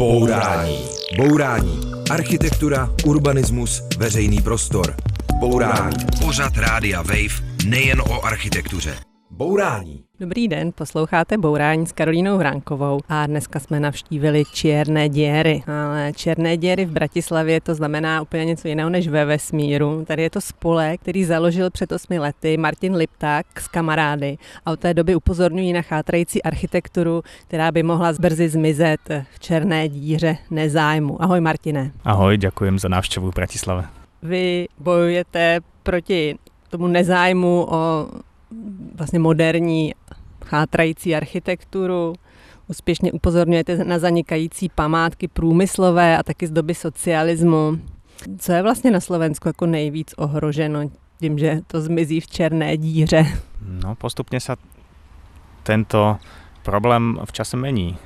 Bourání. Bourání. Architektura, urbanismus, veřejný prostor. Bourání. Pořad Rádia Wave nejen o architektuře. Bourání. Dobrý den, posloucháte Bourání s Karolínou Vránkovou a dneska jsme navštívili Černé děry. Ale Černé děry v Bratislavě to znamená úplně něco jiného než ve vesmíru. Tady je to spolek, který založil před osmi lety Martin Lipták s kamarády a od té doby upozorňují na chátrající architekturu, která by mohla brzy zmizet v Černé díře nezájmu. Ahoj Martine. Ahoj, ďakujem za návštěvu v Bratislave. Vy bojujete proti tomu nezájmu o vlastně moderní chátrající architekturu, úspěšně upozorňujete na zanikající památky průmyslové a taky z doby socialismu. Co je vlastně na Slovensku jako nejvíc ohroženo tím, že to zmizí v černé díře? No, postupne sa tento problém v čase mení.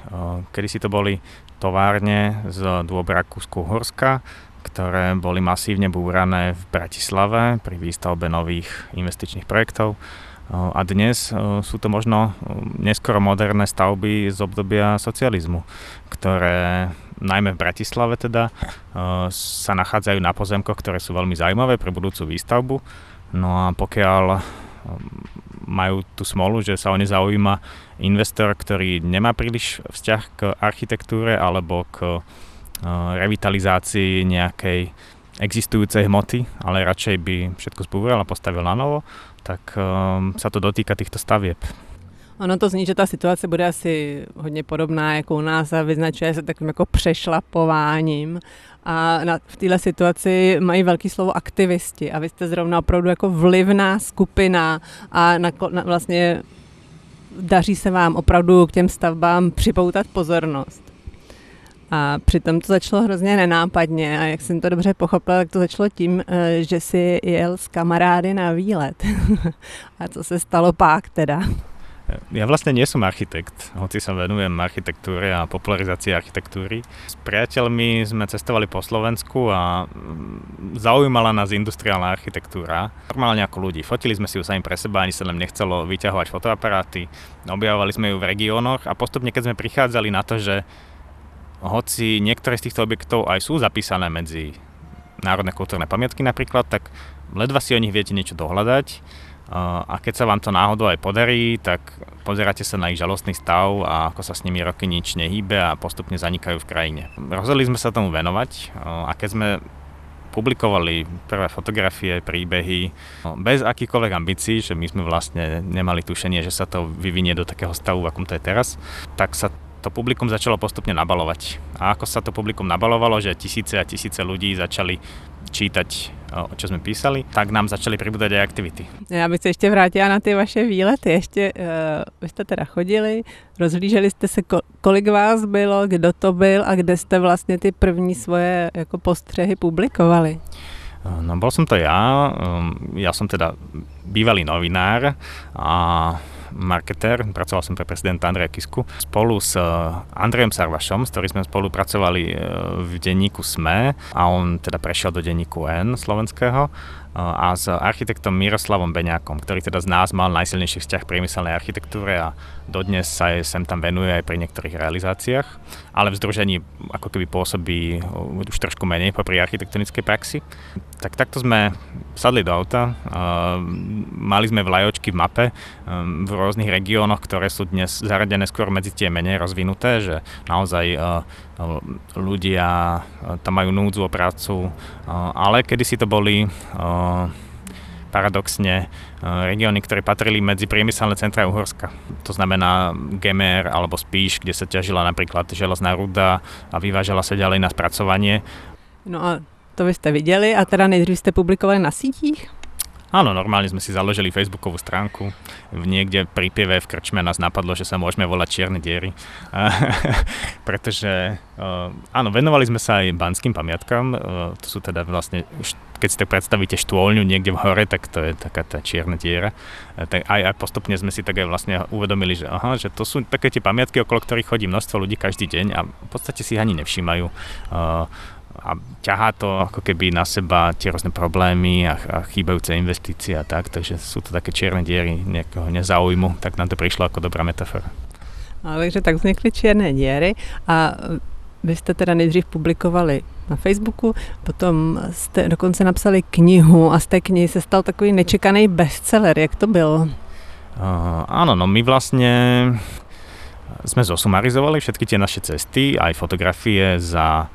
Kedy si to boli továrne z dôb Rakúsku-Horska, ktoré boli masívne búrané v Bratislave pri výstavbe nových investičných projektov. A dnes sú to možno neskoro moderné stavby z obdobia socializmu, ktoré najmä v Bratislave teda sa nachádzajú na pozemkoch, ktoré sú veľmi zaujímavé pre budúcu výstavbu. No a pokiaľ majú tú smolu, že sa o ne zaujíma investor, ktorý nemá príliš vzťah k architektúre alebo k revitalizácii nejakej existujúcej hmoty, ale radšej by všetko zbúral a postavil na novo, tak um, sa to dotýka týchto stavieb. Ono to zní, že ta situace bude asi hodně podobná jako u nás a vyznačuje se takovým jako přešlapováním. A na, v této situaci mají velký slovo aktivisti a vy jste zrovna opravdu jako vlivná skupina a na, na, vlastně daří se vám opravdu k těm stavbám připoutat pozornost. A přitom to začalo hrozně nenápadně a jak jsem to dobře pochopila, tak to začalo tím, eh, že si jel s kamarády na výlet. a co se stalo pak teda? Ja vlastne nie som architekt, hoci sa venujem architektúre a popularizácii architektúry. S priateľmi sme cestovali po Slovensku a mm, zaujímala nás industriálna architektúra. Normálne ako ľudí. Fotili sme si ju sami pre seba, ani sa nám nechcelo vyťahovať fotoaparáty. Objavovali sme ju v regiónoch a postupne, keď sme prichádzali na to, že hoci niektoré z týchto objektov aj sú zapísané medzi národné kultúrne pamiatky napríklad, tak ledva si o nich viete niečo dohľadať a keď sa vám to náhodou aj podarí, tak pozeráte sa na ich žalostný stav a ako sa s nimi roky nič nehýbe a postupne zanikajú v krajine. Rozhodli sme sa tomu venovať a keď sme publikovali prvé fotografie, príbehy, bez akýchkoľvek ambícií, že my sme vlastne nemali tušenie, že sa to vyvinie do takého stavu, akom to je teraz, tak sa to publikum začalo postupne nabalovať. A ako sa to publikum nabalovalo, že tisíce a tisíce ľudí začali čítať, o čo sme písali, tak nám začali pribúdať aj aktivity. Já bych se ještě vrátila na ty vaše výlety. Ještě, uh, vy jste teda chodili, rozhlíželi jste se, kolik vás bylo, kdo to byl a kde jste vlastně ty první svoje jako postřehy publikovali? No bol som to ja, ja som teda bývalý novinár a marketér, pracoval som pre prezidenta Andreja Kisku. Spolu s eh, Andrejom Sarvašom, s ktorým sme spolupracovali eh, v denníku SME a on teda prešiel do denníku N slovenského a s architektom Miroslavom Beňákom, ktorý teda z nás mal najsilnejší vzťah priemyselnej architektúre a dodnes sa aj sem tam venuje aj pri niektorých realizáciách, ale v združení ako keby pôsobí už trošku menej popri architektonickej praxi. Tak takto sme sadli do auta, mali sme vlajočky v mape v rôznych regiónoch, ktoré sú dnes zaradené skôr medzi tie menej rozvinuté, že naozaj ľudia tam majú núdzu o prácu, ale kedysi to boli paradoxne regióny, ktoré patrili medzi priemyselné centra Uhorska. To znamená Gemer alebo Spíš, kde sa ťažila napríklad železná ruda a vyvážala sa ďalej na spracovanie. No a to vy ste videli a teda nejdřív ste publikovali na sítích? Áno, normálne sme si založili facebookovú stránku. Niekde pri pieve v krčme nás napadlo, že sa môžeme volať Čierne diery. Pretože áno, venovali sme sa aj banským pamiatkám. To sú teda vlastne, keď si tak predstavíte štôlňu niekde v hore, tak to je taká tá čierna diera. Tak aj, aj postupne sme si tak aj vlastne uvedomili, že, aha, že to sú také tie pamiatky, okolo ktorých chodí množstvo ľudí každý deň a v podstate si ich ani nevšímajú a ťahá to ako keby na seba tie rôzne problémy a, a chýbajúce investície a tak, takže sú to také čierne diery nejakého nezaujímu, tak nám to prišlo ako dobrá metafora. A, takže tak vznikly čierne diery a Vy jste teda nejdřív publikovali na Facebooku, potom jste dokonce napsali knihu a z té knihy se stal takový nečekaný bestseller. Jak to bylo? Uh, áno, no my vlastne sme zosumarizovali všetky tie naše cesty, aj fotografie za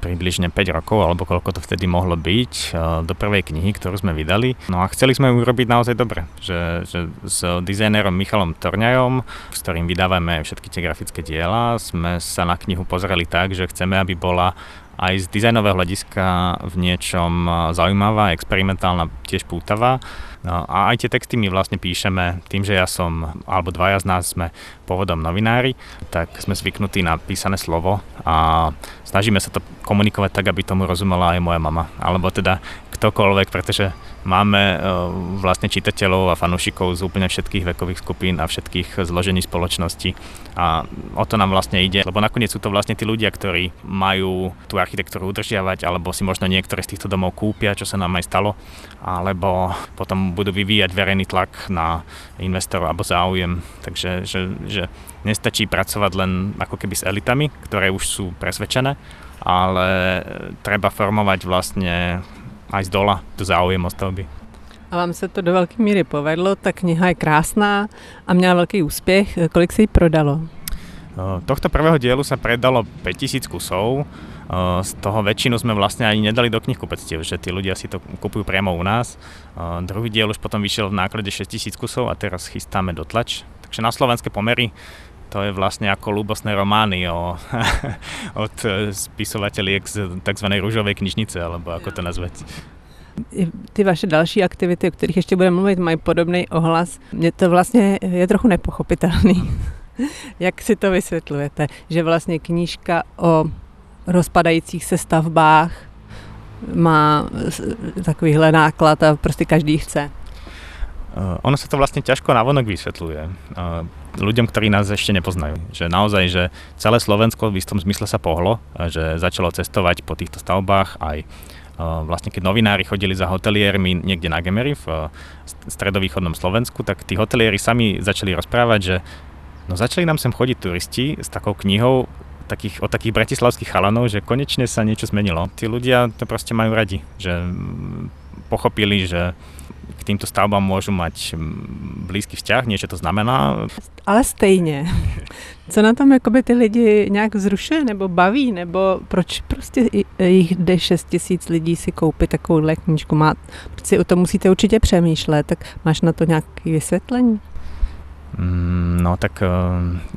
približne 5 rokov, alebo koľko to vtedy mohlo byť, eh, do prvej knihy, ktorú sme vydali. No a chceli sme ju urobiť naozaj dobre, že, že s dizajnerom Michalom Torňajom, s ktorým vydávame všetky tie grafické diela, sme sa na knihu pozreli tak, že chceme, aby bola aj z dizajnového hľadiska v niečom eh, zaujímavá, experimentálna, tiež pútavá. No, a aj tie texty my vlastne píšeme tým, že ja som, alebo dvaja z nás sme pôvodom novinári, tak sme zvyknutí na písané slovo a snažíme sa to komunikovať tak, aby tomu rozumela aj moja mama. Alebo teda ktokoľvek, pretože Máme e, vlastne čitateľov a fanúšikov z úplne všetkých vekových skupín a všetkých zložení spoločnosti a o to nám vlastne ide, lebo nakoniec sú to vlastne tí ľudia, ktorí majú tú architektúru udržiavať alebo si možno niektoré z týchto domov kúpia, čo sa nám aj stalo, alebo potom budú vyvíjať verejný tlak na investorov alebo záujem. Takže že, že nestačí pracovať len ako keby s elitami, ktoré už sú presvedčené, ale treba formovať vlastne aj z dola to záujem o stavby. A vám se to do velké míry povedlo, ta kniha je krásná a měla velký úspěch. Kolik si ji prodalo? Tohto prvého dielu sa predalo 5000 kusov, z toho väčšinu sme vlastne ani nedali do knihkupectiev, že tí ľudia si to kupujú priamo u nás. Druhý diel už potom vyšiel v náklade 6000 kusov a teraz chystáme do tlač. Takže na slovenské pomery to je vlastne ako ľúbosné romány o, od spisovateľiek z tzv. rúžovej knižnice, alebo ako to nazvať. Ty vaše další aktivity, o kterých ještě budeme mluvit, mají podobný ohlas. Mně to vlastně je trochu nepochopitelný. Jak si to vysvětlujete? Že vlastně knížka o rozpadajících se stavbách má takovýhle náklad a prostě každý chce. Uh, ono sa to vlastne ťažko navonok vysvetľuje uh, ľuďom, ktorí nás ešte nepoznajú. Že naozaj, že celé Slovensko v istom zmysle sa pohlo, že začalo cestovať po týchto stavbách aj uh, vlastne keď novinári chodili za hoteliermi niekde na Gemery v stredovýchodnom Slovensku, tak tí hotelieri sami začali rozprávať, že no začali nám sem chodiť turisti s takou knihou takých, od takých bratislavských chalanov, že konečne sa niečo zmenilo. Tí ľudia to proste majú radi, že pochopili, že k týmto stavbám môžu mať mm, blízky vzťah, niečo to znamená. Ale stejně. Co na tom jakoby ty lidi nějak vzrušuje nebo baví, nebo proč prostě jich jde 6 tisíc lidí si koupit takovou knížku? Má, si o tom musíte určitě přemýšlet, tak máš na to nějaké vysvětlení? Mm, no tak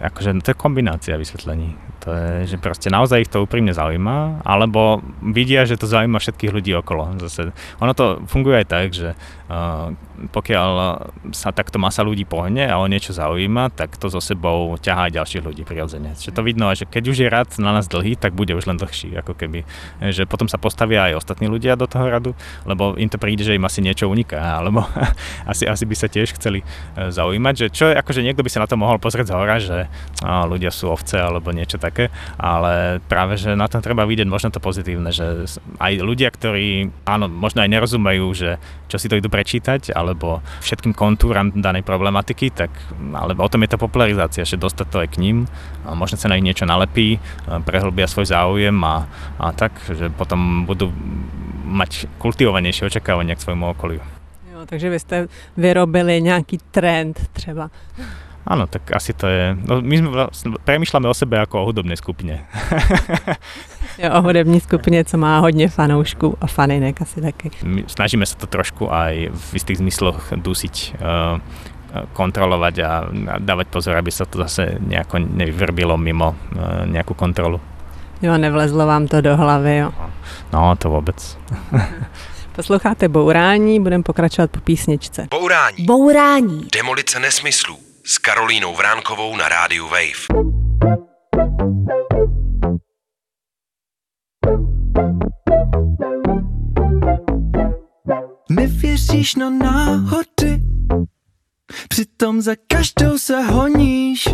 akože to je kombinácia vysvetlení. To je, že proste naozaj ich to úprimne zaujíma, alebo vidia, že to zaujíma všetkých ľudí okolo. Zase, ono to funguje aj tak, že uh, pokiaľ sa takto masa ľudí pohne a o niečo zaujíma, tak to so sebou ťahá aj ďalších ľudí prirodzene. Že to vidno, že keď už je rad na nás dlhý, tak bude už len dlhší, ako keby. Že potom sa postavia aj ostatní ľudia do toho radu, lebo im to príde, že im asi niečo uniká, alebo asi, asi by sa tiež chceli e, zaujímať, že čo je, akože niekto by sa na to mohol pozrieť z hora, že á, ľudia sú ovce alebo niečo tak také, ale práve, že na tom treba vidieť možno to pozitívne, že aj ľudia, ktorí áno, možno aj nerozumejú, že čo si to idú prečítať, alebo všetkým kontúram danej problematiky, tak alebo o tom je to popularizácia, že dostať to aj k ním, a možno sa na nich niečo nalepí, prehlbia svoj záujem a, a tak, že potom budú mať kultivovanejšie očakávania k svojmu okoliu. Jo, takže vy ste vyrobili nejaký trend třeba. Áno, tak asi to je... No, my sme vlastne, premyšľame o sebe ako o hudobnej skupine. jo, o hudební skupině, co má hodně fanoušků a faninek asi taky. My snažíme sa to trošku aj v istých zmysloch dusiť, uh, kontrolovať a, dávať pozor, aby sa to zase nejako nevyvrbilo mimo uh, nejakú kontrolu. Jo, nevlezlo vám to do hlavy, jo. No, to vôbec. Posloucháte Bourání, budeme pokračovat po písničce. Bourání. Bourání. Demolice nesmyslů s Karolínou Vránkovou na rádiu Wave. Nevěříš na náhody, přitom za každou se honíš.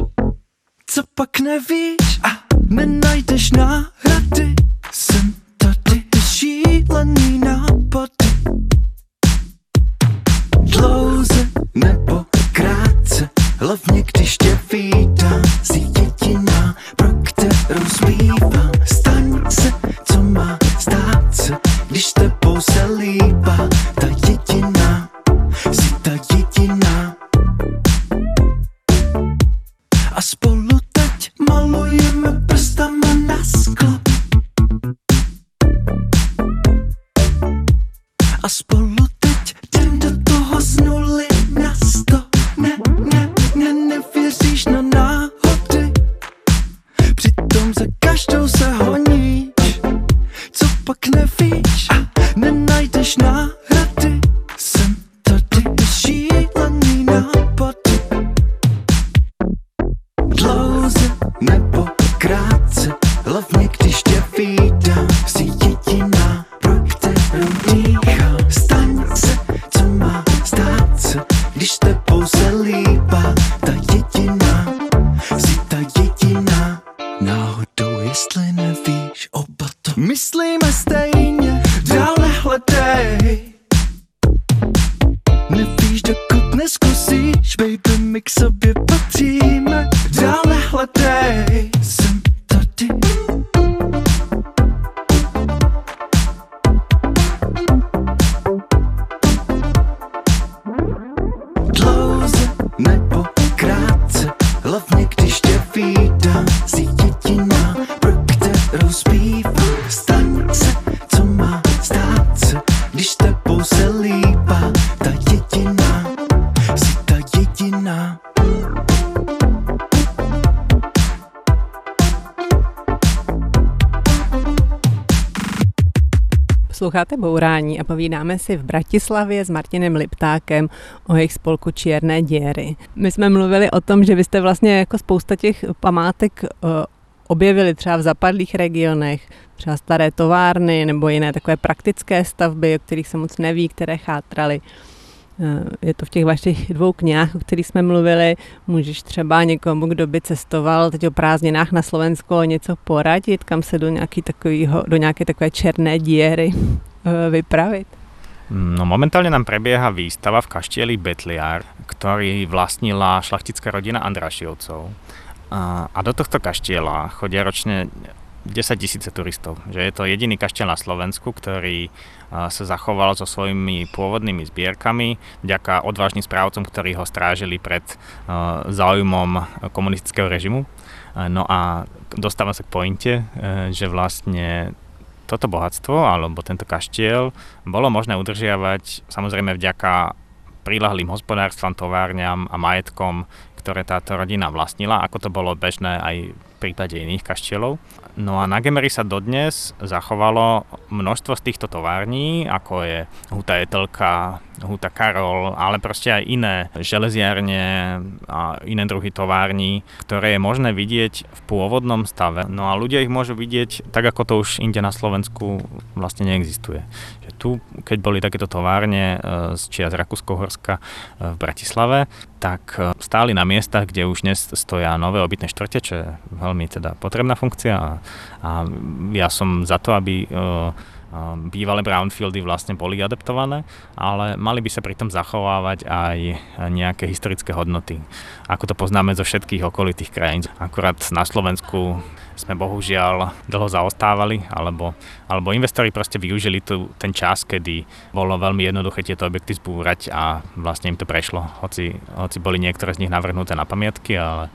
Co pak nevíš a nenajdeš náhrady, jsem tady šílený nápady. Dlouze nebo Hlavně když tě vítá, si jediná, pro kterou zpívá. Staň se, co má stát se, když tebou se líbá, ta Posloucháte Bourání a povídáme si v Bratislavě s Martinem Liptákem o jejich spolku Čierné děry. My jsme mluvili o tom, že vy jste vlastně jako spousta těch památek eh, objevili třeba v zapadlých regionech, třeba staré továrny nebo jiné takové praktické stavby, o kterých se moc neví, které chátraly. Eh, Je to v těch vašich dvou knihách, o kterých jsme mluvili. Můžeš třeba někomu, kdo by cestoval teď o prázdninách na Slovensko něco poradit, kam se do, nějaký takovýho, do nějaké takové černé díry eh, vypravit? No momentálne nám prebieha výstava v kaštieli Betliar, ktorý vlastnila šlachtická rodina Andrašiovcov. A, a do tohto kaštieľa chodia ročne 10 tisíce turistov. Že je to jediný kaštiel na Slovensku, ktorý sa zachoval so svojimi pôvodnými zbierkami vďaka odvážnym správcom, ktorí ho strážili pred a, záujmom komunistického režimu. A, No a dostávam sa k pointe, e, že vlastne toto bohatstvo alebo tento kaštiel bolo možné udržiavať samozrejme vďaka prílahlým hospodárstvam, továrňam a majetkom, ktoré táto rodina vlastnila, ako to bolo bežné aj prípade iných kaštielov. No a na Gemery sa dodnes zachovalo množstvo z týchto tovární, ako je Huta Etelka, Huta Karol, ale proste aj iné železiarne a iné druhy tovární, ktoré je možné vidieť v pôvodnom stave. No a ľudia ich môžu vidieť tak, ako to už inde na Slovensku vlastne neexistuje. Že tu, keď boli takéto továrne e, z čia z Rakúsko-Horska e, v Bratislave, tak e, stáli na miestach, kde už dnes stoja nové obytné štvrte, čo je veľmi teda potrebná funkcia a, a ja som za to, aby e, e, bývalé brownfieldy vlastne boli adaptované, ale mali by sa pritom zachovávať aj nejaké historické hodnoty, ako to poznáme zo všetkých okolitých krajín. Akurát na Slovensku sme bohužiaľ dlho zaostávali, alebo, alebo investori proste využili tu, ten čas, kedy bolo veľmi jednoduché tieto objekty zbúrať a vlastne im to prešlo. Hoci, hoci boli niektoré z nich navrhnuté na pamiatky, ale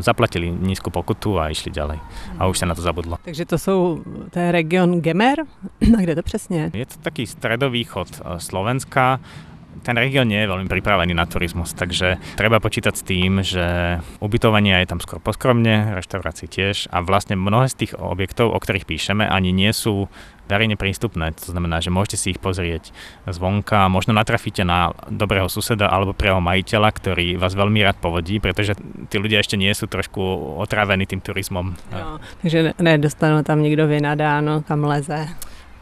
zaplatili nízku pokutu a išli ďalej. A už sa na to zabudlo. Takže to jsou, to je region Gemer? A kde to přesně je? Je to taký stredovýchod eh, Slovenska. Ten región nie je veľmi pripravený na turizmus, takže treba počítať s tým, že ubytovanie je tam skôr poskromne, reštaurácie tiež a vlastne mnohé z tých objektov, o ktorých píšeme, ani nie sú verejne prístupné. To znamená, že môžete si ich pozrieť zvonka, možno natrafíte na dobrého suseda alebo prvého majiteľa, ktorý vás veľmi rád povodí, pretože tí ľudia ešte nie sú trošku otrávení tým turizmom. Jo, takže ne- nedostanou tam nikdo vynadáno, kam leze.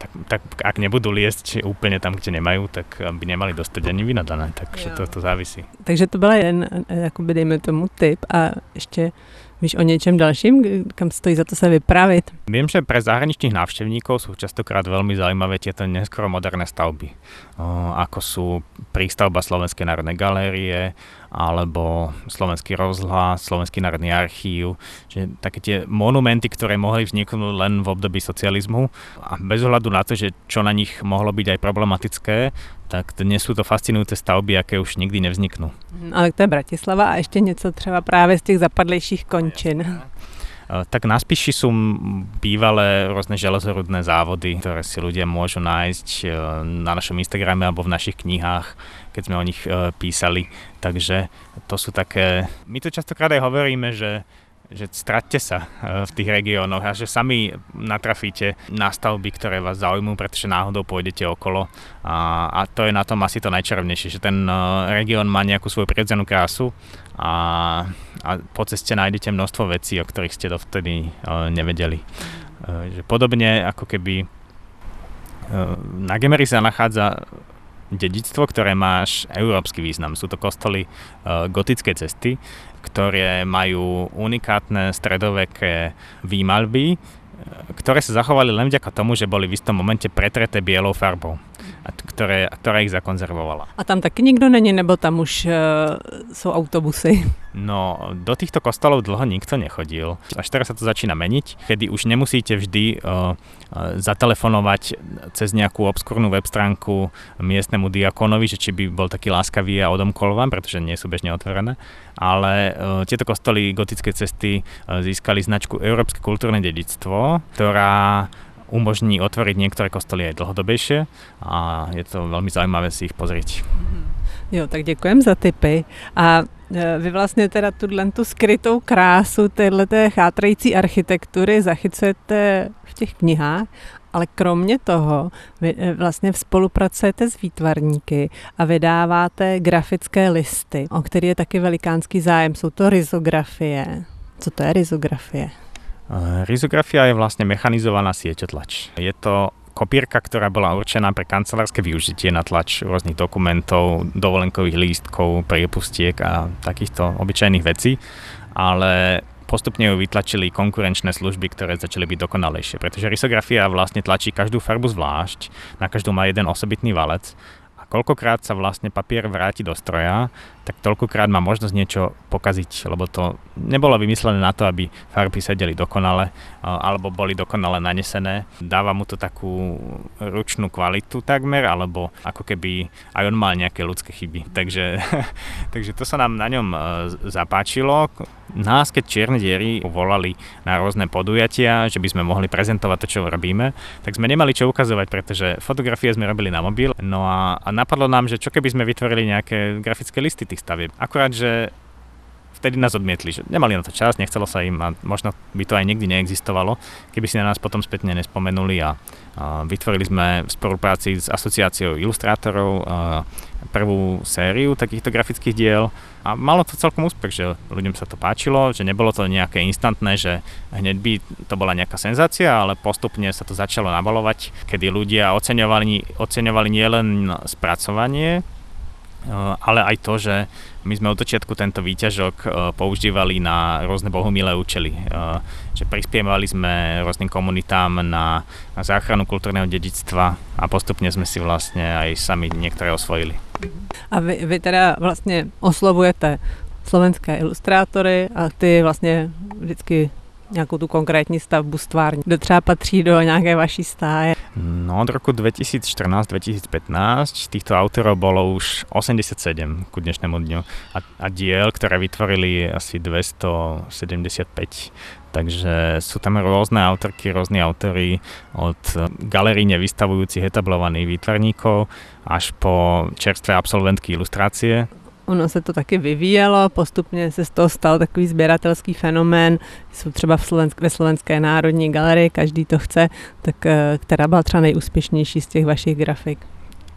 Tak, tak ak nebudú liesť úplne tam, kde nemajú, tak by nemali dostať ani vynadané, takže to, to závisí. Takže to byl jeden, eh, jakoby dejme tomu, tip a ještě víš o něčem dalším, k- kam stojí za to se vypravit? Viem, že pre zahraničných návštevníkov sú častokrát veľmi zaujímavé tieto neskoro moderné stavby, o, ako sú prístavba Slovenskej národnej galérie, alebo Slovenský rozhlas, Slovenský národný archív, že také tie monumenty, ktoré mohli vzniknúť len v období socializmu a bez ohľadu na to, že čo na nich mohlo byť aj problematické, tak dnes sú to fascinujúce stavby, aké už nikdy nevzniknú. Hm, Ale to je Bratislava a ještě něco třeba právě z těch zapadlejších končin. E, Tak na Spiši sú bývalé rôzne železorudné závody, ktoré si ľudia môžu nájsť e, na našom Instagrame alebo v našich knihách, keď sme o nich e, písali. Takže to sú také... My to častokrát aj hovoríme, že že stratte sa e, v tých regiónoch a že sami natrafíte na stavby, ktoré vás zaujímujú, pretože náhodou pôjdete okolo a, a to je na tom asi to najčarovnejšie, že ten e, región má nejakú svoju prirodzenú krásu a, a po ceste nájdete množstvo vecí, o ktorých ste dovtedy nevedeli. Že podobne ako keby na Gemery sa nachádza dedictvo, ktoré má až európsky význam. Sú to kostoly gotické cesty, ktoré majú unikátne stredoveké výmalby, ktoré sa zachovali len vďaka tomu, že boli v istom momente pretreté bielou farbou a ktoré, ktorá ich zakonzervovala. A tam taky nikto není, nebo tam už uh, sú autobusy? No, do týchto kostolov dlho nikto nechodil. Až teraz sa to začína meniť, kedy už nemusíte vždy uh, zatelefonovať cez nejakú obskúrnu web stránku miestnemu diakonovi, že či by bol taký láskavý a odomkol vám, pretože nie sú bežne otvorené. Ale uh, tieto kostoly gotické cesty uh, získali značku Európske kultúrne dedictvo, ktorá umožní otvoriť niektoré kostoly aj dlhodobejšie a je to veľmi zaujímavé si ich pozrieť. Jo, tak děkujem za tipy. A e, vy vlastně teda tuhle tu skrytou krásu téhleté chátrající architektury zachycujete v těch knihách, ale kromě toho vy e, vlastně spolupracujete s výtvarníky a vydáváte grafické listy, o který je taky velikánský zájem. Jsou to rizografie. Co to je rizografie? Eh, rizografia je vlastne mechanizovaná sieťotlač. Je to kopírka, ktorá bola určená pre kancelárske využitie na tlač rôznych dokumentov, dovolenkových lístkov, priepustiek a takýchto obyčajných vecí, ale postupne ju vytlačili konkurenčné služby, ktoré začali byť dokonalejšie, pretože risografia vlastne tlačí každú farbu zvlášť, na každú má jeden osobitný valec koľkokrát sa vlastne papier vráti do stroja, tak toľkokrát má možnosť niečo pokaziť, lebo to nebolo vymyslené na to, aby farby sedeli dokonale alebo boli dokonale nanesené. Dáva mu to takú ručnú kvalitu takmer, alebo ako keby aj on mal nejaké ľudské chyby. Takže, takže to sa nám na ňom e, zapáčilo. Nás, keď čierne diery volali na rôzne podujatia, že by sme mohli prezentovať to, čo robíme, tak sme nemali čo ukazovať, pretože fotografie sme robili na mobil. No a, a napadlo nám, že čo keby sme vytvorili nejaké grafické listy tých stavieb. Akurát, že vtedy nás odmietli, že nemali na to čas, nechcelo sa im a možno by to aj nikdy neexistovalo, keby si na nás potom spätne nespomenuli a, a vytvorili sme v spolupráci s asociáciou ilustrátorov prvú sériu takýchto grafických diel a malo to celkom úspech, že ľuďom sa to páčilo, že nebolo to nejaké instantné, že hneď by to bola nejaká senzácia, ale postupne sa to začalo nabalovať, kedy ľudia oceňovali, oceňovali nielen spracovanie ale aj to, že my sme od začiatku tento výťažok eh, používali na rôzne bohumilé účely. Eh, že prispievali sme rôznym komunitám na, záchranu kultúrneho dedictva a postupne sme si vlastne aj sami niektoré osvojili. A vy, vy teda vlastne oslovujete slovenské ilustrátory a ty vlastně vždycky nějakou tu konkrétní stavbu stvární. Kdo třeba patří do nějaké vaší stáje? No od roku 2014-2015 týchto autorov bolo už 87 ku dnešnému dňu a, a diel, ktoré vytvorili asi 275 Takže sú tam rôzne autorky, rôzni autory od galerí nevystavujúcich etablovaných výtvarníkov až po čerstvé absolventky ilustrácie ono se to taky vyvíjelo, postupně se z toho stal takový sběratelský fenomén, jsou třeba v Slovensk, ve Slovenské národní galerii, každý to chce, tak eh, která byla třeba nejúspěšnější z těch vašich grafik?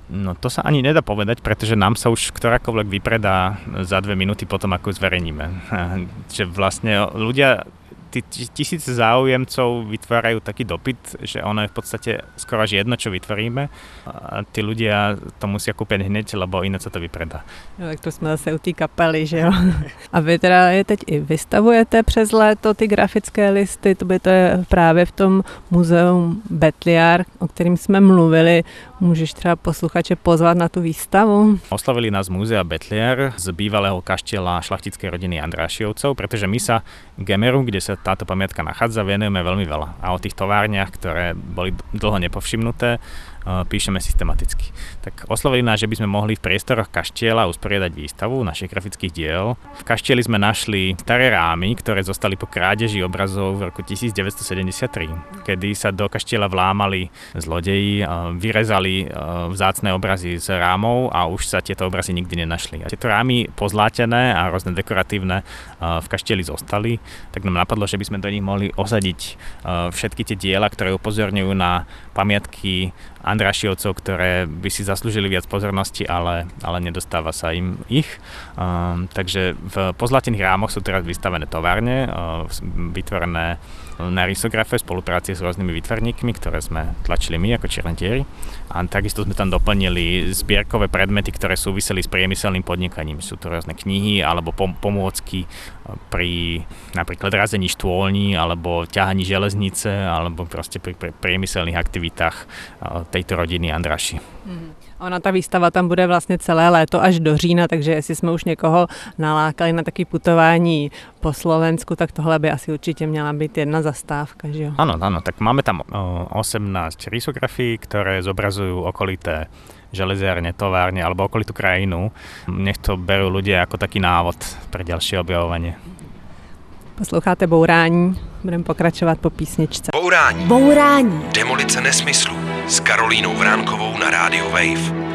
No to sa ani nedá povedať, pretože nám sa už ktorákoľvek vypredá za dve minúty potom, ako zverejníme. že vlastne ľudia tí tisíce záujemcov vytvárajú taký dopyt, že ono je v podstate skoro až jedno, čo vytvoríme a tí ľudia to musia kúpiť hneď, lebo iné sa to vypredá. No, tak to jsme zase u té kapely, že jo. A vy teda je teď i vystavujete přes léto ty grafické listy, to by to je právě v tom muzeum Betliar, o kterým jsme mluvili. Můžeš třeba posluchače pozvat na tu výstavu? Oslavili nás Múzea Betliar z bývalého kaštieľa šlachtickej rodiny Andrášiovcov, pretože my sa Gemeru, kde sa táto pamiatka nachádza, venujeme veľmi veľa. A o tých továrniach, ktoré boli dlho nepovšimnuté, píšeme systematicky. Tak oslovili nás, že by sme mohli v priestoroch kaštieľa usporiadať výstavu našich grafických diel. V kaštieli sme našli staré rámy, ktoré zostali po krádeži obrazov v roku 1973, kedy sa do kaštieľa vlámali zlodeji, vyrezali vzácne obrazy z rámov a už sa tieto obrazy nikdy nenašli. A tieto rámy pozlátené a rôzne dekoratívne v kaštieli zostali, tak nám napadlo, že by sme do nich mohli osadiť všetky tie diela, ktoré upozorňujú na pamiatky Andrašiovcov, ktoré by si zaslúžili viac pozornosti, ale, ale nedostáva sa im ich. Um, takže v pozlatených rámoch sú teraz vystavené továrne, uh, vytvorené na risografe v spolupráci s rôznymi výtvarníkmi, ktoré sme tlačili my ako černetieri. A takisto sme tam doplnili zbierkové predmety, ktoré súviseli s priemyselným podnikaním. Sú to rôzne knihy alebo pom- pomôcky pri napríklad razení štôlní alebo ťahaní železnice alebo proste pri, pri priemyselných aktivitách tejto rodiny Andraši. Mm. Ona ta výstava tam bude vlastně celé léto až do října, takže jestli jsme už někoho nalákali na takové putování po Slovensku, tak tohle by asi určitě měla být jedna zastávka, že jo? Áno, áno, tak máme tam 18 risografií, ktoré zobrazujú okolité železiarne, továrne alebo okolitú krajinu. Nech to berú ľudia ako taký návod pre ďalšie objavovanie. Posloucháte Bourání, budeme pokračovat po písničce. Bourání. Bourání. Demolice nesmyslu s Karolínou Vránkovou na rádiu Wave.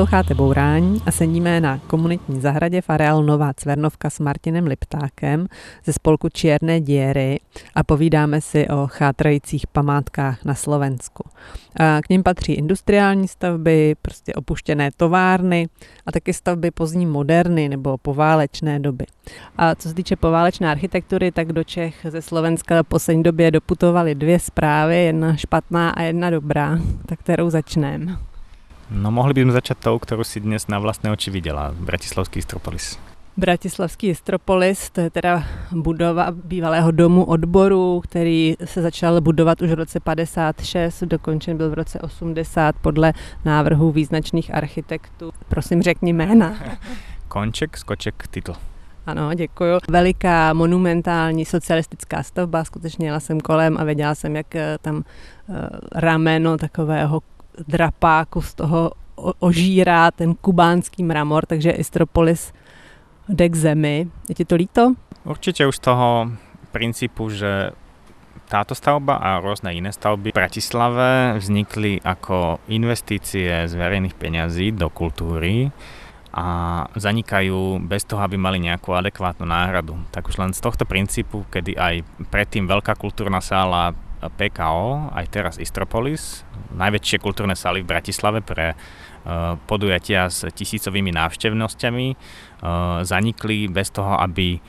Posloucháte Bourání a sedíme na komunitní zahradě v areálu Nová Cvernovka s Martinem Liptákem ze spolku Čierné díry a povídáme si o chátrajících památkách na Slovensku. K ním patří industriální stavby, prostě opuštěné továrny a taky stavby pozdní moderny nebo poválečné doby. A co se týče poválečné architektury, tak do Čech ze Slovenska v poslední době doputovaly dvě zprávy, jedna špatná a jedna dobrá, tak kterou začneme. No mohli by sme začať tou, ktorú si dnes na vlastné oči videla, Bratislavský Istropolis. Bratislavský Istropolis, to je teda budova bývalého domu odboru, který se začal budovat už v roce 56, dokončen byl v roce 80 podle návrhů význačných architektů. Prosím, řekni jména. Konček, skoček, titul. Ano, děkuju. Veliká monumentální socialistická stavba, skutečně jela jsem kolem a věděla jsem, jak eh, tam eh, rameno takového drapáku z toho ožírá ten kubánský mramor, takže Istropolis jde k zemi. Je ti to líto? Určite už z toho princípu, že táto stavba a rôzne iné stavby v Bratislave vznikli ako investície z verejných peňazí do kultúry a zanikajú bez toho, aby mali nejakú adekvátnu náhradu. Tak už len z tohto princípu, kedy aj predtým veľká kultúrna sála PKO, aj teraz Istropolis, najväčšie kultúrne sály v Bratislave pre uh, podujatia s tisícovými návštevnosťami, uh, zanikli bez toho, aby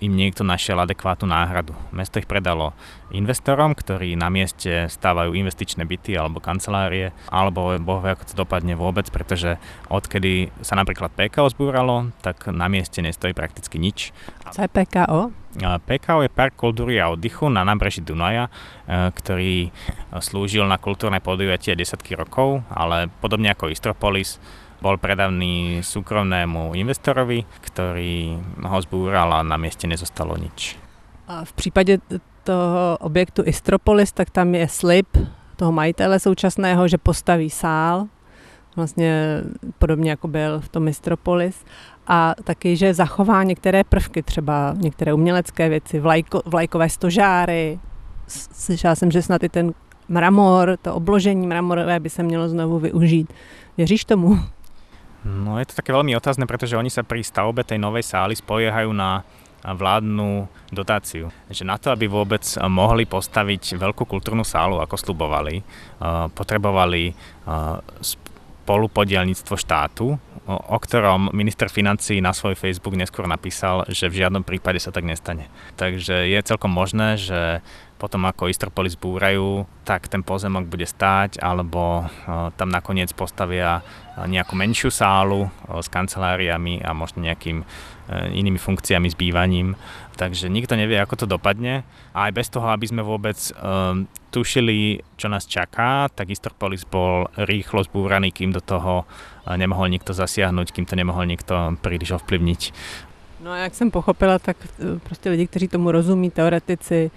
im niekto našiel adekvátnu náhradu. Mesto ich predalo investorom, ktorí na mieste stávajú investičné byty alebo kancelárie, alebo boh vie, ako to dopadne vôbec, pretože odkedy sa napríklad PKO zbúralo, tak na mieste nestojí prakticky nič. Co je PKO? PKO je Park kultúry a oddychu na nábreží Dunaja, ktorý slúžil na kultúrne podujatie desiatky rokov, ale podobne ako Istropolis bol predavný súkromnému investorovi, ktorý ho zbúral a na mieste nezostalo nič. A v případě toho objektu Istropolis, tak tam je slib toho majitele současného, že postaví sál, vlastně podobně jako byl v tom Istropolis a taky, že zachová některé prvky, třeba některé umělecké věci, vlajko, vlajkové stožáry. Slyšela jsem, že snad i ten mramor, to obložení mramorové by se mělo znovu využít. Věříš tomu? No je to také veľmi otázne, pretože oni sa pri stavbe tej novej sály spoliehajú na vládnu dotáciu. Že na to, aby vôbec mohli postaviť veľkú kultúrnu sálu, ako slubovali, potrebovali spolupodielnictvo štátu, o ktorom minister financí na svoj Facebook neskôr napísal, že v žiadnom prípade sa tak nestane. Takže je celkom možné, že potom ako Istropolis búrajú, tak ten pozemok bude stáť, alebo tam nakoniec postavia nejakú menšiu sálu s kanceláriami a možno nejakým E, inými funkciami, s bývaním. Takže nikto nevie, ako to dopadne. A aj bez toho, aby sme vôbec tušili, čo nás čaká, tak Istropolis bol rýchlo zbúraný, kým do toho e, nemohol nikto zasiahnuť, kým to nemohol nikto príliš ovplyvniť. No a jak jsem pochopila, tak prostě lidi, kteří tomu rozumí, teoretici,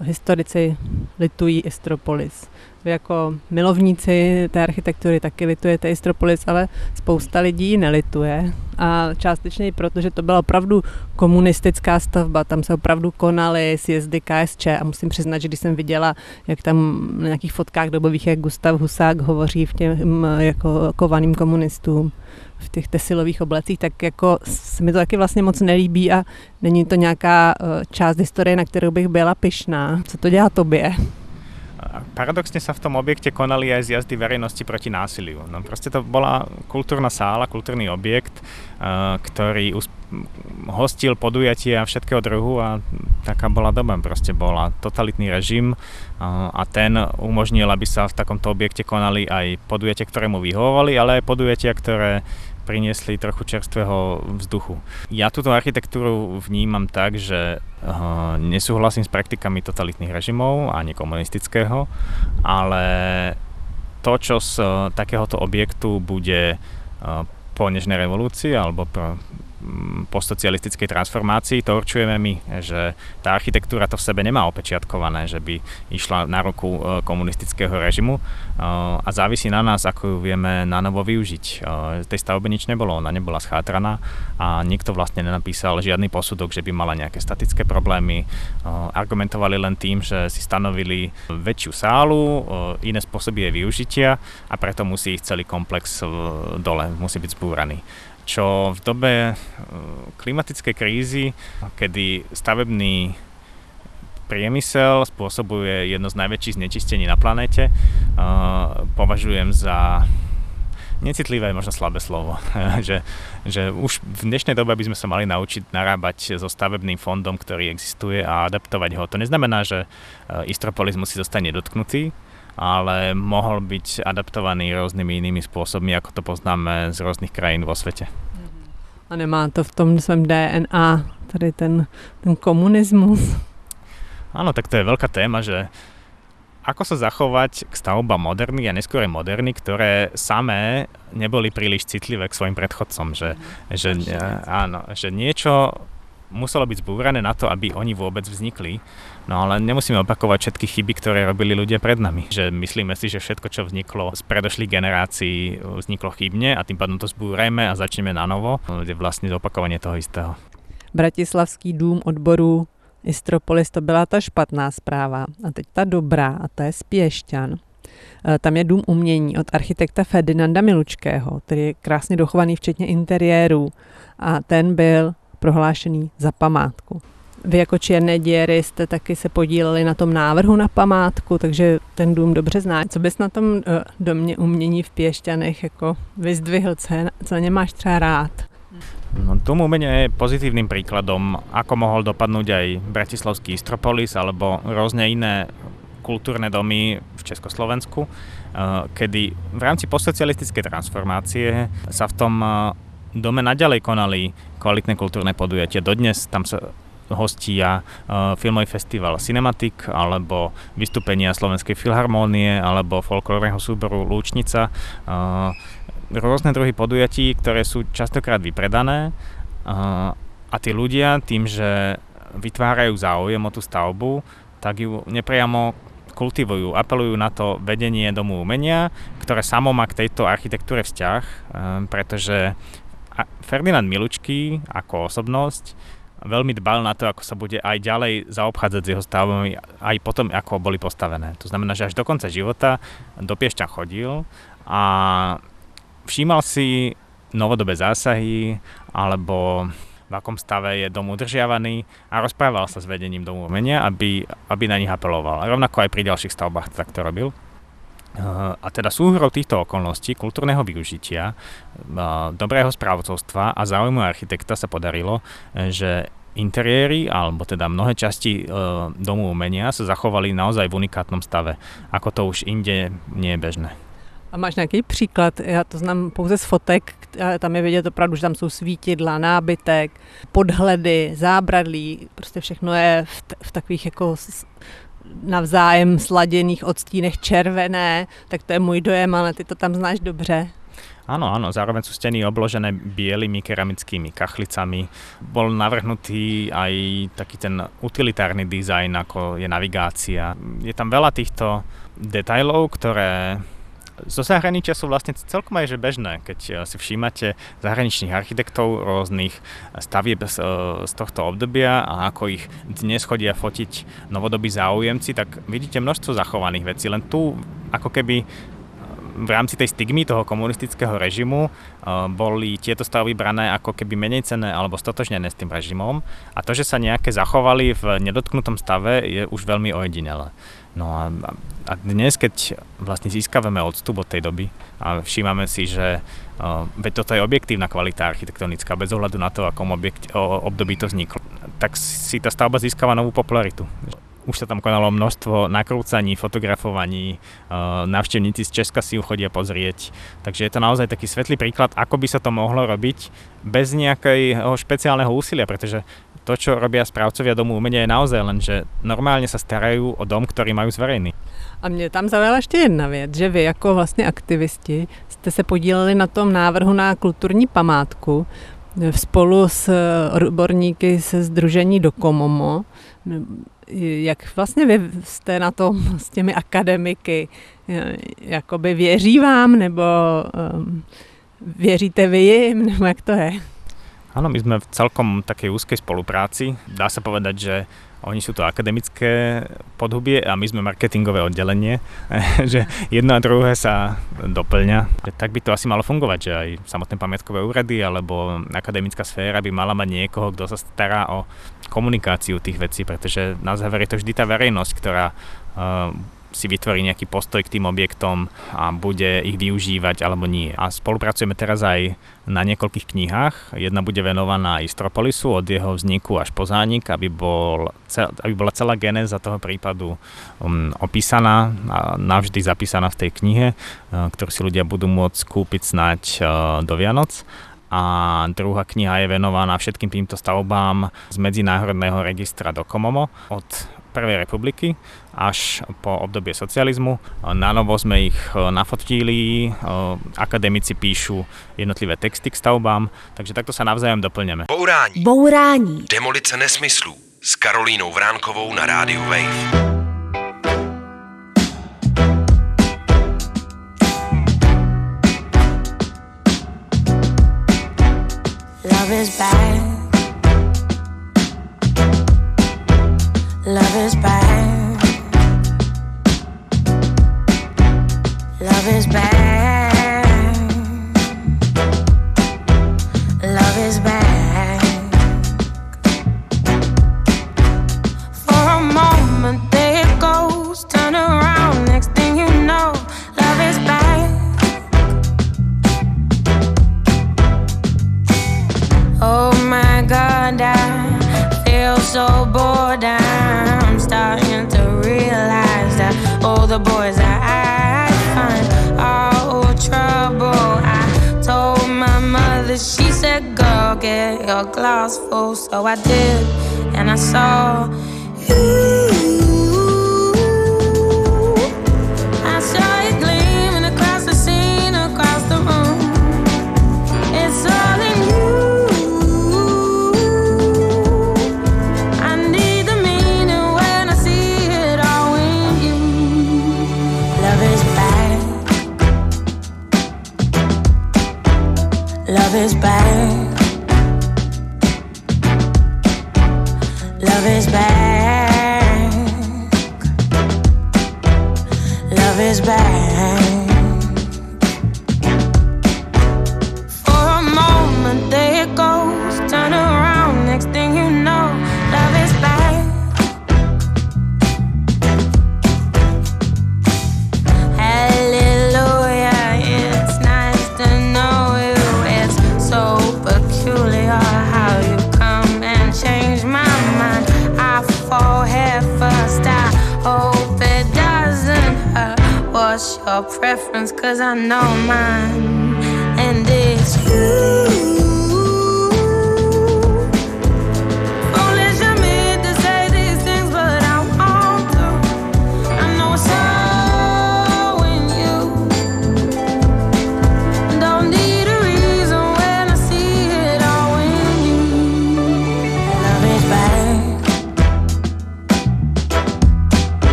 historici litují Istropolis. Vy jako milovníci té architektury taky litujete Istropolis, ale spousta lidí nelituje. A částečně i proto, že to byla opravdu komunistická stavba, tam se opravdu konaly sjezdy KSČ a musím přiznat, že když jsem viděla, jak tam na nějakých fotkách dobových, jak Gustav Husák hovoří v těm jako kovaným komunistům, v těch tesilových oblecích, tak jako se mi to taky vlastně moc nelíbí a není to nějaká eh, část historie, na kterou bych byla pyšná. Co to dělá tobě? Paradoxne sa v tom objekte konali aj zjazdy verejnosti proti násiliu. No proste to bola kultúrna sála, kultúrny objekt, uh, ktorý hostil podujatia všetkého druhu a taká bola doba. Proste bola totalitný režim uh, a ten umožnil, aby sa v takomto objekte konali aj podujatia, ktoré mu vyhovovali, ale aj podujatia, ktoré priniesli trochu čerstvého vzduchu. Ja túto architektúru vnímam tak, že uh, nesúhlasím s praktikami totalitných režimov ani komunistického, ale to, čo z uh, takéhoto objektu bude uh, po nežnej revolúcii alebo po postsocialistickej transformácii, to určujeme my, že tá architektúra to v sebe nemá opečiatkované, že by išla na ruku e, komunistického režimu e, a závisí na nás, ako ju vieme na novo využiť. V tej stavbe nič nebolo, ona nebola schátraná a nikto vlastne nenapísal žiadny posudok, že by mala nejaké statické problémy. Argumentovali len tým, že si stanovili väčšiu sálu, iné spôsoby jej využitia a preto musí ich celý komplex dole, musí byť zbúraný čo v dobe e, klimatickej krízy, kedy stavebný priemysel spôsobuje jedno z najväčších znečistení na planéte, e, považujem za necitlivé možno slabé slovo, že, že už v dnešnej dobe by sme sa mali naučiť narábať so stavebným fondom, ktorý existuje a adaptovať ho. To neznamená, že e, Istropolis musí zostať nedotknutý, ale mohol byť adaptovaný rôznymi inými spôsobmi, ako to poznáme z rôznych krajín vo svete. A nemá to v tom svém DNA, tady ten, ten komunizmus? Áno, tak to je veľká téma, že ako sa zachovať k stavbám moderny a neskôr moderny, ktoré samé neboli príliš citlivé k svojim predchodcom. Že, mm, že, áno, že niečo muselo byť zbúrané na to, aby oni vôbec vznikli. No ale nemusíme opakovať všetky chyby, ktoré robili ľudia pred nami. Že myslíme si, že všetko, čo vzniklo z predošlých generácií, vzniklo chybne a tým pádom to zbúrajme a začneme na novo. Je vlastne opakovanie toho istého. Bratislavský dům odboru Istropolis to byla ta špatná zpráva. A teď ta dobrá, a to je Spěšťan. E, tam je dům umění od architekta Ferdinanda Milučkého, který je krásně dochovaný včetně interiérů. A ten byl prohlášený za památku. Vy jako Černé díry jste taky se podíleli na tom návrhu na památku, takže ten dům dobře zná. Co bys na tom eh, domě umění v Piešťanech jako vyzdvihl, co, je, co na ně máš třeba rád? No, Dom umenia je pozitívnym príkladom, ako mohol dopadnúť aj Bratislavský Istropolis alebo rôzne iné kultúrne domy v Československu, eh, kedy v rámci postsocialistickej transformácie sa v tom eh, dome naďalej konali kvalitné kultúrne podujatia. Dodnes tam sa hostia uh, filmový festival Cinematic alebo vystúpenia Slovenskej filharmónie alebo folklórneho súboru Lúčnica. Uh, rôzne druhy podujatí, ktoré sú častokrát vypredané uh, a tí ľudia tým, že vytvárajú záujem o tú stavbu, tak ju nepriamo kultivujú, apelujú na to vedenie domu umenia, ktoré samo má k tejto architektúre vzťah, pretože Ferdinand Milučký ako osobnosť veľmi dbal na to, ako sa bude aj ďalej zaobchádzať s jeho stavbami, aj potom, ako boli postavené. To znamená, že až do konca života do Piešťa chodil a všímal si novodobé zásahy alebo v akom stave je dom udržiavaný a rozprával sa s vedením domu umenia, aby, aby na nich apeloval. Rovnako aj pri ďalších stavbách tak to robil. A teda súhrou týchto okolností, kultúrneho využitia, dobrého správcovstva a záujmu architekta sa podarilo, že interiéry, alebo teda mnohé časti e, domu umenia sa zachovali naozaj v unikátnom stave, ako to už inde nie je bežné. A máš nějaký příklad? Já to znám pouze z fotek, tam je vidět opravdu, že tam jsou svítidla, nábytek, podhledy, zábradlí, prostě všechno je v, v takových jako navzájem sladěných odstínech červené, tak to je můj dojem, ale ty to tam znáš dobře. Áno, áno, zároveň sú steny obložené bielými keramickými kachlicami. Bol navrhnutý aj taký ten utilitárny dizajn, ako je navigácia. Je tam veľa týchto detajlov, ktoré zo zahraničia sú vlastne celkom aj že bežné, keď eh, si všímate zahraničných architektov rôznych stavieb z, eh, z tohto obdobia a ako ich dnes chodia fotiť novodobí záujemci, tak vidíte množstvo zachovaných vecí. Len tu ako keby v rámci tej stigmy toho komunistického režimu boli tieto stavy brané ako keby menej cenné alebo stotožnené s tým režimom a to, že sa nejaké zachovali v nedotknutom stave je už veľmi ojedinelé. No a, a dnes, keď vlastne získavame odstup od tej doby a všímame si, že veď toto je objektívna kvalita architektonická, bez ohľadu na to, akom objekt, období to vzniklo, tak si tá stavba získava novú popularitu už sa tam konalo množstvo nakrúcaní, fotografovaní, návštevníci z Česka si ju chodia pozrieť. Takže je to naozaj taký svetlý príklad, ako by sa to mohlo robiť bez nejakého špeciálneho úsilia, pretože to, čo robia správcovia domu umenia je naozaj len, že normálne sa starajú o dom, ktorý majú zverejný. A mě tam zaujala ještě jedna věc, že vy jako vlastně aktivisti jste se podíleli na tom návrhu na kulturní památku spolu s odborníky se Združení do Komomo. Jak vlastně vy jste na tom s těmi akademiky? Jakoby věří vám, nebo um, věříte vy jim, nebo jak to je? Áno, my sme v celkom takej úzkej spolupráci. Dá sa povedať, že oni sú to akademické podhubie a my sme marketingové oddelenie, že jedno a druhé sa doplňa. Tak by to asi malo fungovať, že aj samotné pamiatkové úrady alebo akademická sféra by mala mať niekoho, kto sa stará o komunikáciu tých vecí, pretože na záver je to vždy tá verejnosť, ktorá uh, si vytvorí nejaký postoj k tým objektom a bude ich využívať alebo nie. A spolupracujeme teraz aj na niekoľkých knihách. Jedna bude venovaná Istropolisu od jeho vzniku až po zánik, aby, bol, aby bola celá genéza toho prípadu um, opísaná a navždy zapísaná v tej knihe, uh, ktorú si ľudia budú môcť kúpiť snať uh, do Vianoc a druhá kniha je venovaná všetkým týmto stavbám z Medzinárodného registra do Komomo od Prvej republiky až po obdobie socializmu. Na novo sme ich e, nafotili, e, akademici píšu jednotlivé texty k stavbám, takže takto sa navzájom doplňame. Bourání. Bourání. Demolice nesmyslů s Karolínou Vránkovou na rádiu Wave. Love is bad. Love is bad. Love is she said, Girl, get your glass full. So I did, and I saw you.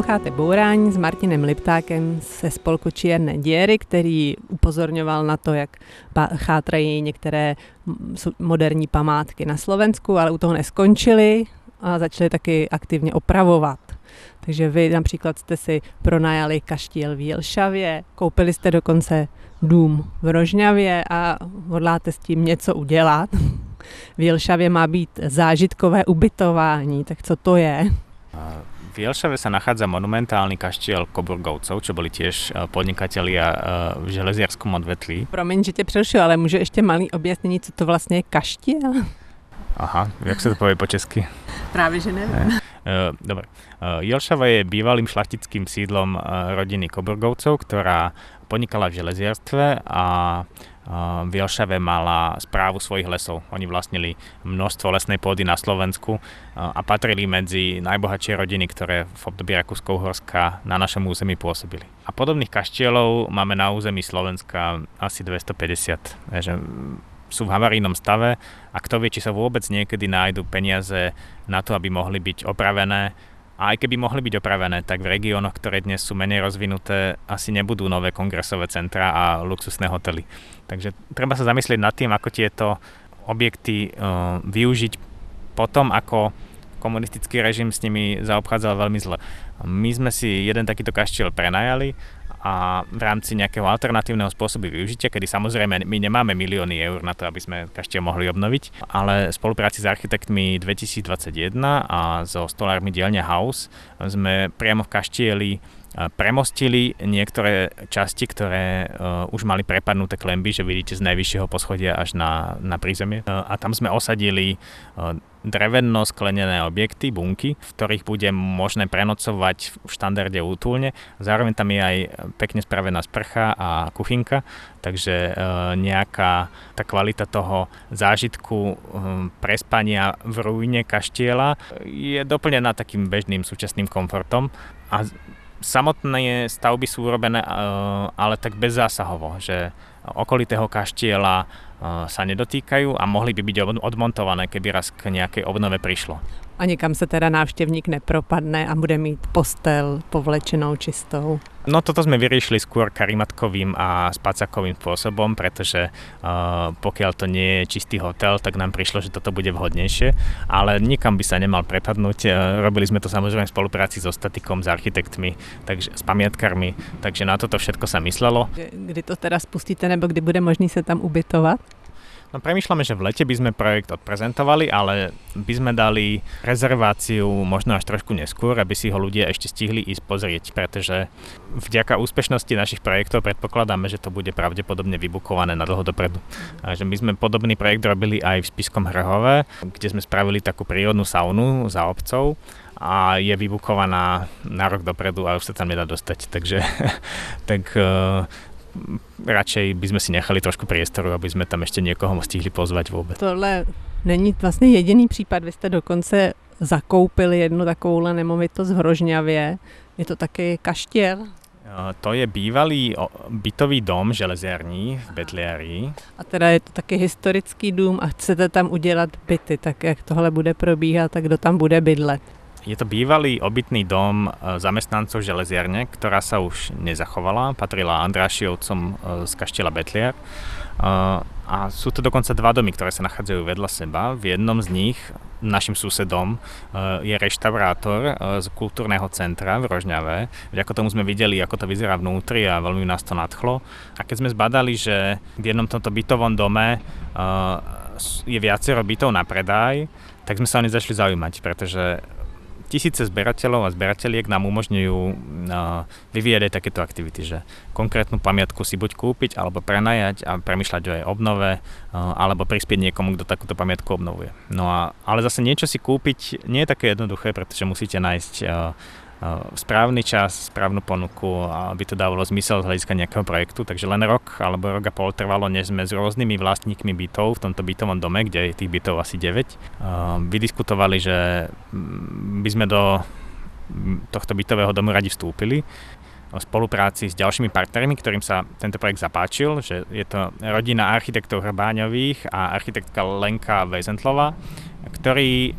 Posloucháte Bourání s Martinem Liptákem se spolku Čierne děry, který upozorňoval na to, jak chátrají některé moderní památky na Slovensku, ale u toho neskončili a začali taky aktivně opravovat. Takže vy například jste si pronajali kaštíl v Jelšavě, koupili jste dokonce dům v Rožňavě a hodláte s tím něco udělat. V Jelšavě má být zážitkové ubytování, tak co to je? V Jelšave sa nachádza monumentálny kaštiel Koburgovcov, čo boli tiež e, podnikatelia e, v železiarskom odvetví. Promiň, že tě přerušil, ale můžu ještě malý objasnění, co to vlastně je kaštiel? Aha, jak sa to povie po česky? Právě, že neviem. Ne. Uh, dobre. Jelšava je bývalým šlachtickým sídlom rodiny Koburgovcov, ktorá podnikala v železiarstve a v Jelšave mala správu svojich lesov. Oni vlastnili množstvo lesnej pôdy na Slovensku a patrili medzi najbohatšie rodiny, ktoré v období Rakúsko-Uhorska na našom území pôsobili. A podobných kaštielov máme na území Slovenska asi 250. Takže sú v havarínom stave a kto vie, či sa vôbec niekedy nájdu peniaze na to, aby mohli byť opravené a aj keby mohli byť opravené, tak v regiónoch, ktoré dnes sú menej rozvinuté, asi nebudú nové kongresové centra a luxusné hotely. Takže treba sa zamyslieť nad tým, ako tieto objekty uh, využiť potom, ako komunistický režim s nimi zaobchádzal veľmi zle. My sme si jeden takýto kaštiel prenajali a v rámci nejakého alternatívneho spôsobu využitia, kedy samozrejme my nemáme milióny eur na to, aby sme kaštiel mohli obnoviť, ale v spolupráci s architektmi 2021 a so stolármi dielne House sme priamo v kaštieli premostili niektoré časti, ktoré uh, už mali prepadnuté klemby, že vidíte z najvyššieho poschodia až na, na prízemie. Uh, a tam sme osadili uh, drevenno-sklenené objekty, bunky, v ktorých bude možné prenocovať v štandarde útulne. Zároveň tam je aj pekne spravená sprcha a kuchynka, takže nejaká tá kvalita toho zážitku prespania v ruine kaštiela je doplnená takým bežným súčasným komfortom a samotné stavby sú urobené ale tak bezzásahovo, že okolitého kaštiela sa nedotýkajú a mohli by byť odmontované, keby raz k nejakej obnove prišlo. A nikam sa teda návštevník nepropadne a bude mít postel povlečenou čistou? No toto sme vyriešili skôr karimatkovým a spacakovým spôsobom, pretože uh, pokiaľ to nie je čistý hotel, tak nám prišlo, že toto bude vhodnejšie, ale nikam by sa nemal prepadnúť. Uh, robili sme to samozrejme v spolupráci so statikom, s architektmi, takže, s pamiatkármi, takže na toto všetko sa myslelo. Kdy to teda spustíte, nebo kdy bude možný sa tam ubytovať? No premyšľame, že v lete by sme projekt odprezentovali, ale by sme dali rezerváciu možno až trošku neskôr, aby si ho ľudia ešte stihli ísť pozrieť, pretože vďaka úspešnosti našich projektov predpokladáme, že to bude pravdepodobne vybukované na dlho dopredu. A že my sme podobný projekt robili aj v Spiskom Hrhove, kde sme spravili takú prírodnú saunu za obcov a je vybukovaná na rok dopredu a už sa tam nedá dostať. Takže tak radšej by sme si nechali trošku priestoru, aby sme tam ešte niekoho stihli pozvať vôbec. Tohle není vlastně jediný případ, vy jste dokonce zakoupili jednu takovouhle nemovitost v Hrožňavě. Je to taky kaštiel? To je bývalý bytový dom železiarní v Betliari. A teda je to taky historický dům a chcete tam udělat byty, tak jak tohle bude probíhat, tak kdo tam bude bydlet? Je to bývalý obytný dom e, zamestnancov železiarne, ktorá sa už nezachovala, patrila Andrášiovcom e, z kaštieľa Betliar. E, a sú to dokonca dva domy, ktoré sa nachádzajú vedľa seba. V jednom z nich našim susedom je reštaurátor z kultúrneho centra v Rožňave. Vďaka tomu sme videli, ako to vyzerá vnútri a veľmi nás to nadchlo. A keď sme zbadali, že v jednom tomto bytovom dome je viacero bytov na predaj, tak sme sa o ne začali zaujímať, pretože tisíce zberateľov a zberateliek nám umožňujú vyvíjať aj takéto aktivity, že konkrétnu pamiatku si buď kúpiť, alebo prenajať a premyšľať o jej obnove, alebo prispieť niekomu, kto takúto pamiatku obnovuje. No a, ale zase niečo si kúpiť nie je také jednoduché, pretože musíte nájsť správny čas, správnu ponuku, aby to dávalo zmysel z hľadiska nejakého projektu. Takže len rok alebo rok a pol trvalo, než sme s rôznymi vlastníkmi bytov v tomto bytovom dome, kde je tých bytov asi 9, vydiskutovali, že mm, by sme do mm, tohto bytového domu radi vstúpili v spolupráci s ďalšími partnermi, ktorým sa tento projekt zapáčil, že je to rodina architektov Hrbáňových a architektka Lenka Vezentlová, ktorí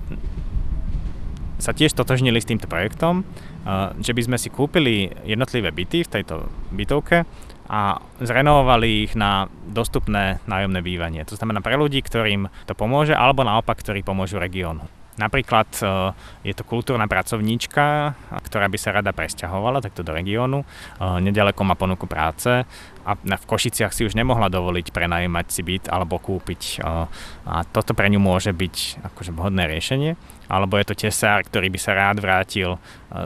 sa tiež totožnili s týmto projektom, že by sme si kúpili jednotlivé byty v tejto bytovke a zrenovovali ich na dostupné nájomné bývanie. To znamená pre ľudí, ktorým to pomôže, alebo naopak, ktorí pomôžu regiónu. Napríklad e, je to kultúrna pracovníčka, ktorá by sa rada presťahovala takto do regiónu. E, nedaleko má ponuku práce a v Košiciach si už nemohla dovoliť prenajímať si byt alebo kúpiť. E, a toto pre ňu môže byť akože vhodné riešenie. Alebo je to tesár, ktorý by sa rád vrátil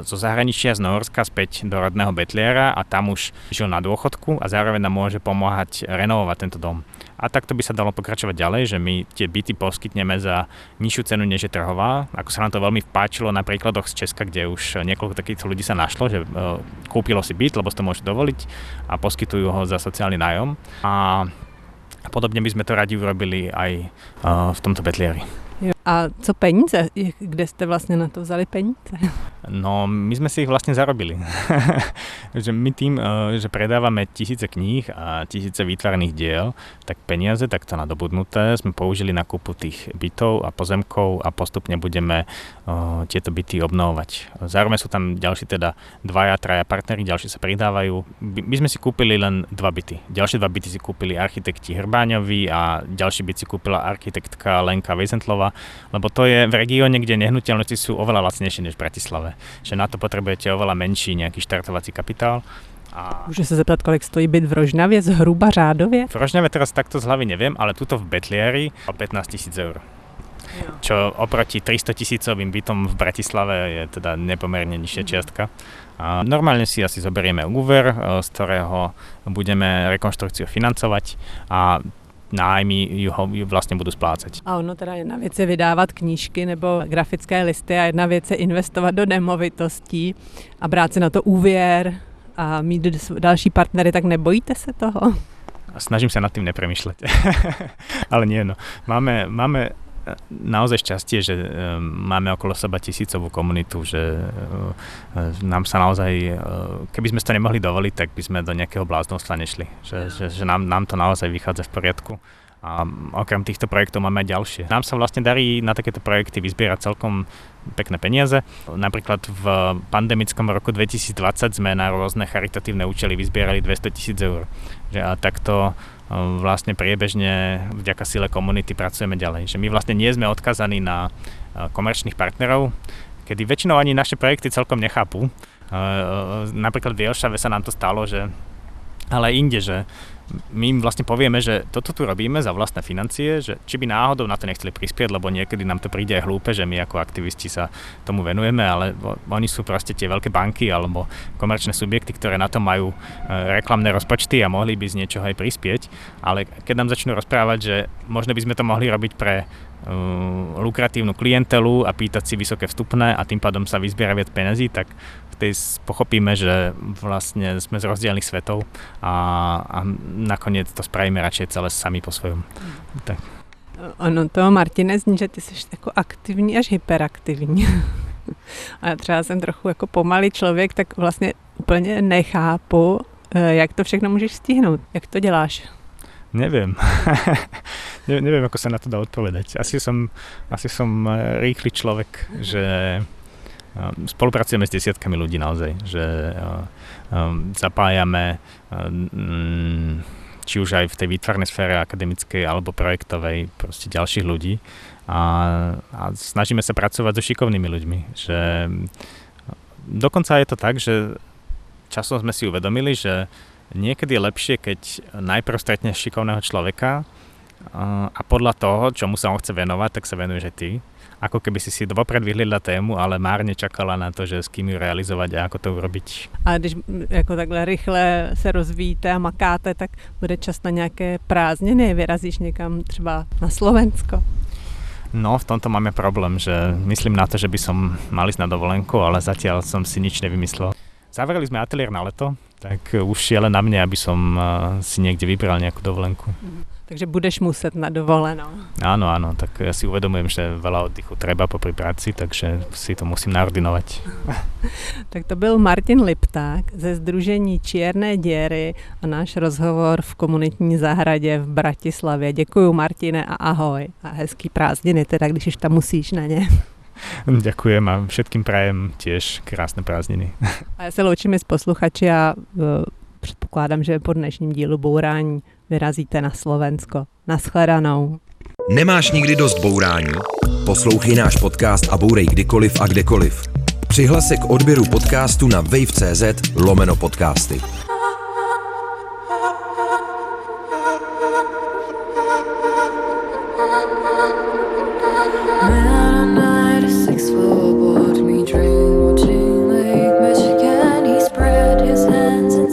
zo zahraničia z Norska späť do rodného Betliera a tam už žil na dôchodku a zároveň nám môže pomáhať renovovať tento dom. A takto by sa dalo pokračovať ďalej, že my tie byty poskytneme za nižšiu cenu, než je trhová. Ako sa nám to veľmi páčilo na príkladoch z Česka, kde už niekoľko takýchto ľudí sa našlo, že e, kúpilo si byt, lebo si to môže dovoliť a poskytujú ho za sociálny nájom. A podobne by sme to radi urobili aj e, v tomto Betlieri. A co peníze? Kde jste vlastně na to vzali peníze? No, my sme si ich vlastne zarobili. že my tým, eh, že predávame tisíce kníh a tisíce výtvarných diel, tak peniaze takto nadobudnuté sme použili na kúpu tých bytov a pozemkov a postupne budeme uh, tieto byty obnovovať. Zároveň sú tam ďalší teda dvaja, traja partnery, ďalší sa pridávajú. My sme si kúpili len dva byty. Ďalšie dva byty si kúpili architekti Hrbáňovi a ďalší byt si kúpila architektka Lenka Vejzentlova, lebo to je v regióne, kde nehnuteľnosti sú oveľa lacnejšie než v Bratislave že na to potrebujete oveľa menší nejaký štartovací kapitál. A... Může se zeptat, kolik stojí byt v Rožňavě zhruba řádově? V Rožňavě teraz takto z hlavy neviem, ale tuto v Betlieri o 15 tisíc eur. Jo. Čo oproti 300 tisícovým bytom v Bratislave je teda nepomerne nižšia mhm. čiastka. A normálne si asi zoberieme úver, e, z ktorého budeme rekonštrukciu financovať a nájmy ju, ju vlastně budu splácet. A ono teda jedna věc je vydávat knížky nebo grafické listy a jedna věc je investovat do nemovitostí a brát si na to úvěr a mít další partnery, tak nebojíte se toho? Snažím sa nad tým nepremýšľať. Ale nie, no. Máme, máme naozaj šťastie, že e, máme okolo seba tisícovú komunitu, že e, nám sa naozaj, e, keby sme to nemohli dovoliť, tak by sme do nejakého bláznostva nešli. Že, že, že nám, nám to naozaj vychádza v poriadku. A okrem týchto projektov máme aj ďalšie. Nám sa vlastne darí na takéto projekty vyzbierať celkom pekné peniaze. Napríklad v pandemickom roku 2020 sme na rôzne charitatívne účely vyzbierali 200 tisíc eur. A takto vlastne priebežne vďaka sile komunity pracujeme ďalej. Že my vlastne nie sme odkazaní na komerčných partnerov, kedy väčšinou ani naše projekty celkom nechápu. Napríklad v Jelšave sa nám to stalo, že ale inde, že my im vlastne povieme, že toto tu robíme za vlastné financie, že či by náhodou na to nechceli prispieť, lebo niekedy nám to príde aj hlúpe, že my ako aktivisti sa tomu venujeme, ale oni sú proste tie veľké banky alebo komerčné subjekty, ktoré na to majú e, reklamné rozpočty a mohli by z niečoho aj prispieť, ale keď nám začnú rozprávať, že možno by sme to mohli robiť pre lukratívnu klientelu a pýtať si vysoké vstupné a tým pádom sa vyzbiera viac peniazí, tak tej pochopíme, že vlastne sme z rozdielných svetov a, a nakoniec to spravíme radšej celé sami po svojom. Tak. Ono to, Martine, zní, že ty jsi jako aktivní až hyperaktivní. a já třeba jsem trochu jako pomalý člověk, tak vlastně úplně nechápu, eh, jak to všechno můžeš stihnout. Jak to děláš? Neviem. ne, neviem, ako sa na to dá odpovedať. Asi som, asi som eh, rýchly človek, že Spolupracujeme s desiatkami ľudí naozaj, že zapájame či už aj v tej výtvarnej sfére akademickej alebo projektovej proste ďalších ľudí a, a snažíme sa pracovať so šikovnými ľuďmi, že dokonca je to tak, že časom sme si uvedomili, že niekedy je lepšie, keď najprv stretneš šikovného človeka a podľa toho, čomu sa on chce venovať, tak sa venuješ aj ty ako keby si si dopred vyhliadla tému, ale márne čakala na to, že s kým ju realizovať a ako to urobiť. A když jako takhle rychle se rozvíjíte a makáte, tak bude čas na nějaké prázdniny, vyrazíš někam třeba na Slovensko? No, v tomto máme problém, že myslím na to, že by som mal ísť na dovolenku, ale zatiaľ som si nič nevymyslel. Zavreli sme ateliér na leto, tak už je len na mne, aby som eh, si niekde vybral nejakú dovolenku. Mm. Takže budeš muset na dovolenou. Áno, áno, tak ja si uvedomujem, že veľa oddychu treba popri práci, takže si to musím naordinovať. tak to byl Martin Lipták ze Združení Čierne diery a náš rozhovor v komunitní zahradě v Bratislavě. Děkuju Martine a ahoj a hezký prázdniny, teda když už tam musíš na ně. Ďakujem a všetkým prajem tiež krásne prázdniny. A já se loučím s posluchači a e, předpokládám, že po dnešním dílu Bourání vyrazíte na Slovensko. Naschledanou. Nemáš nikdy dost bourání? Poslouchej náš podcast a bourej kdykoliv a kdekoliv. Přihlas se k odběru podcastu na wave.cz lomeno podcasty. Well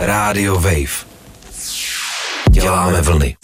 Rádio Wave. Děláme vlny.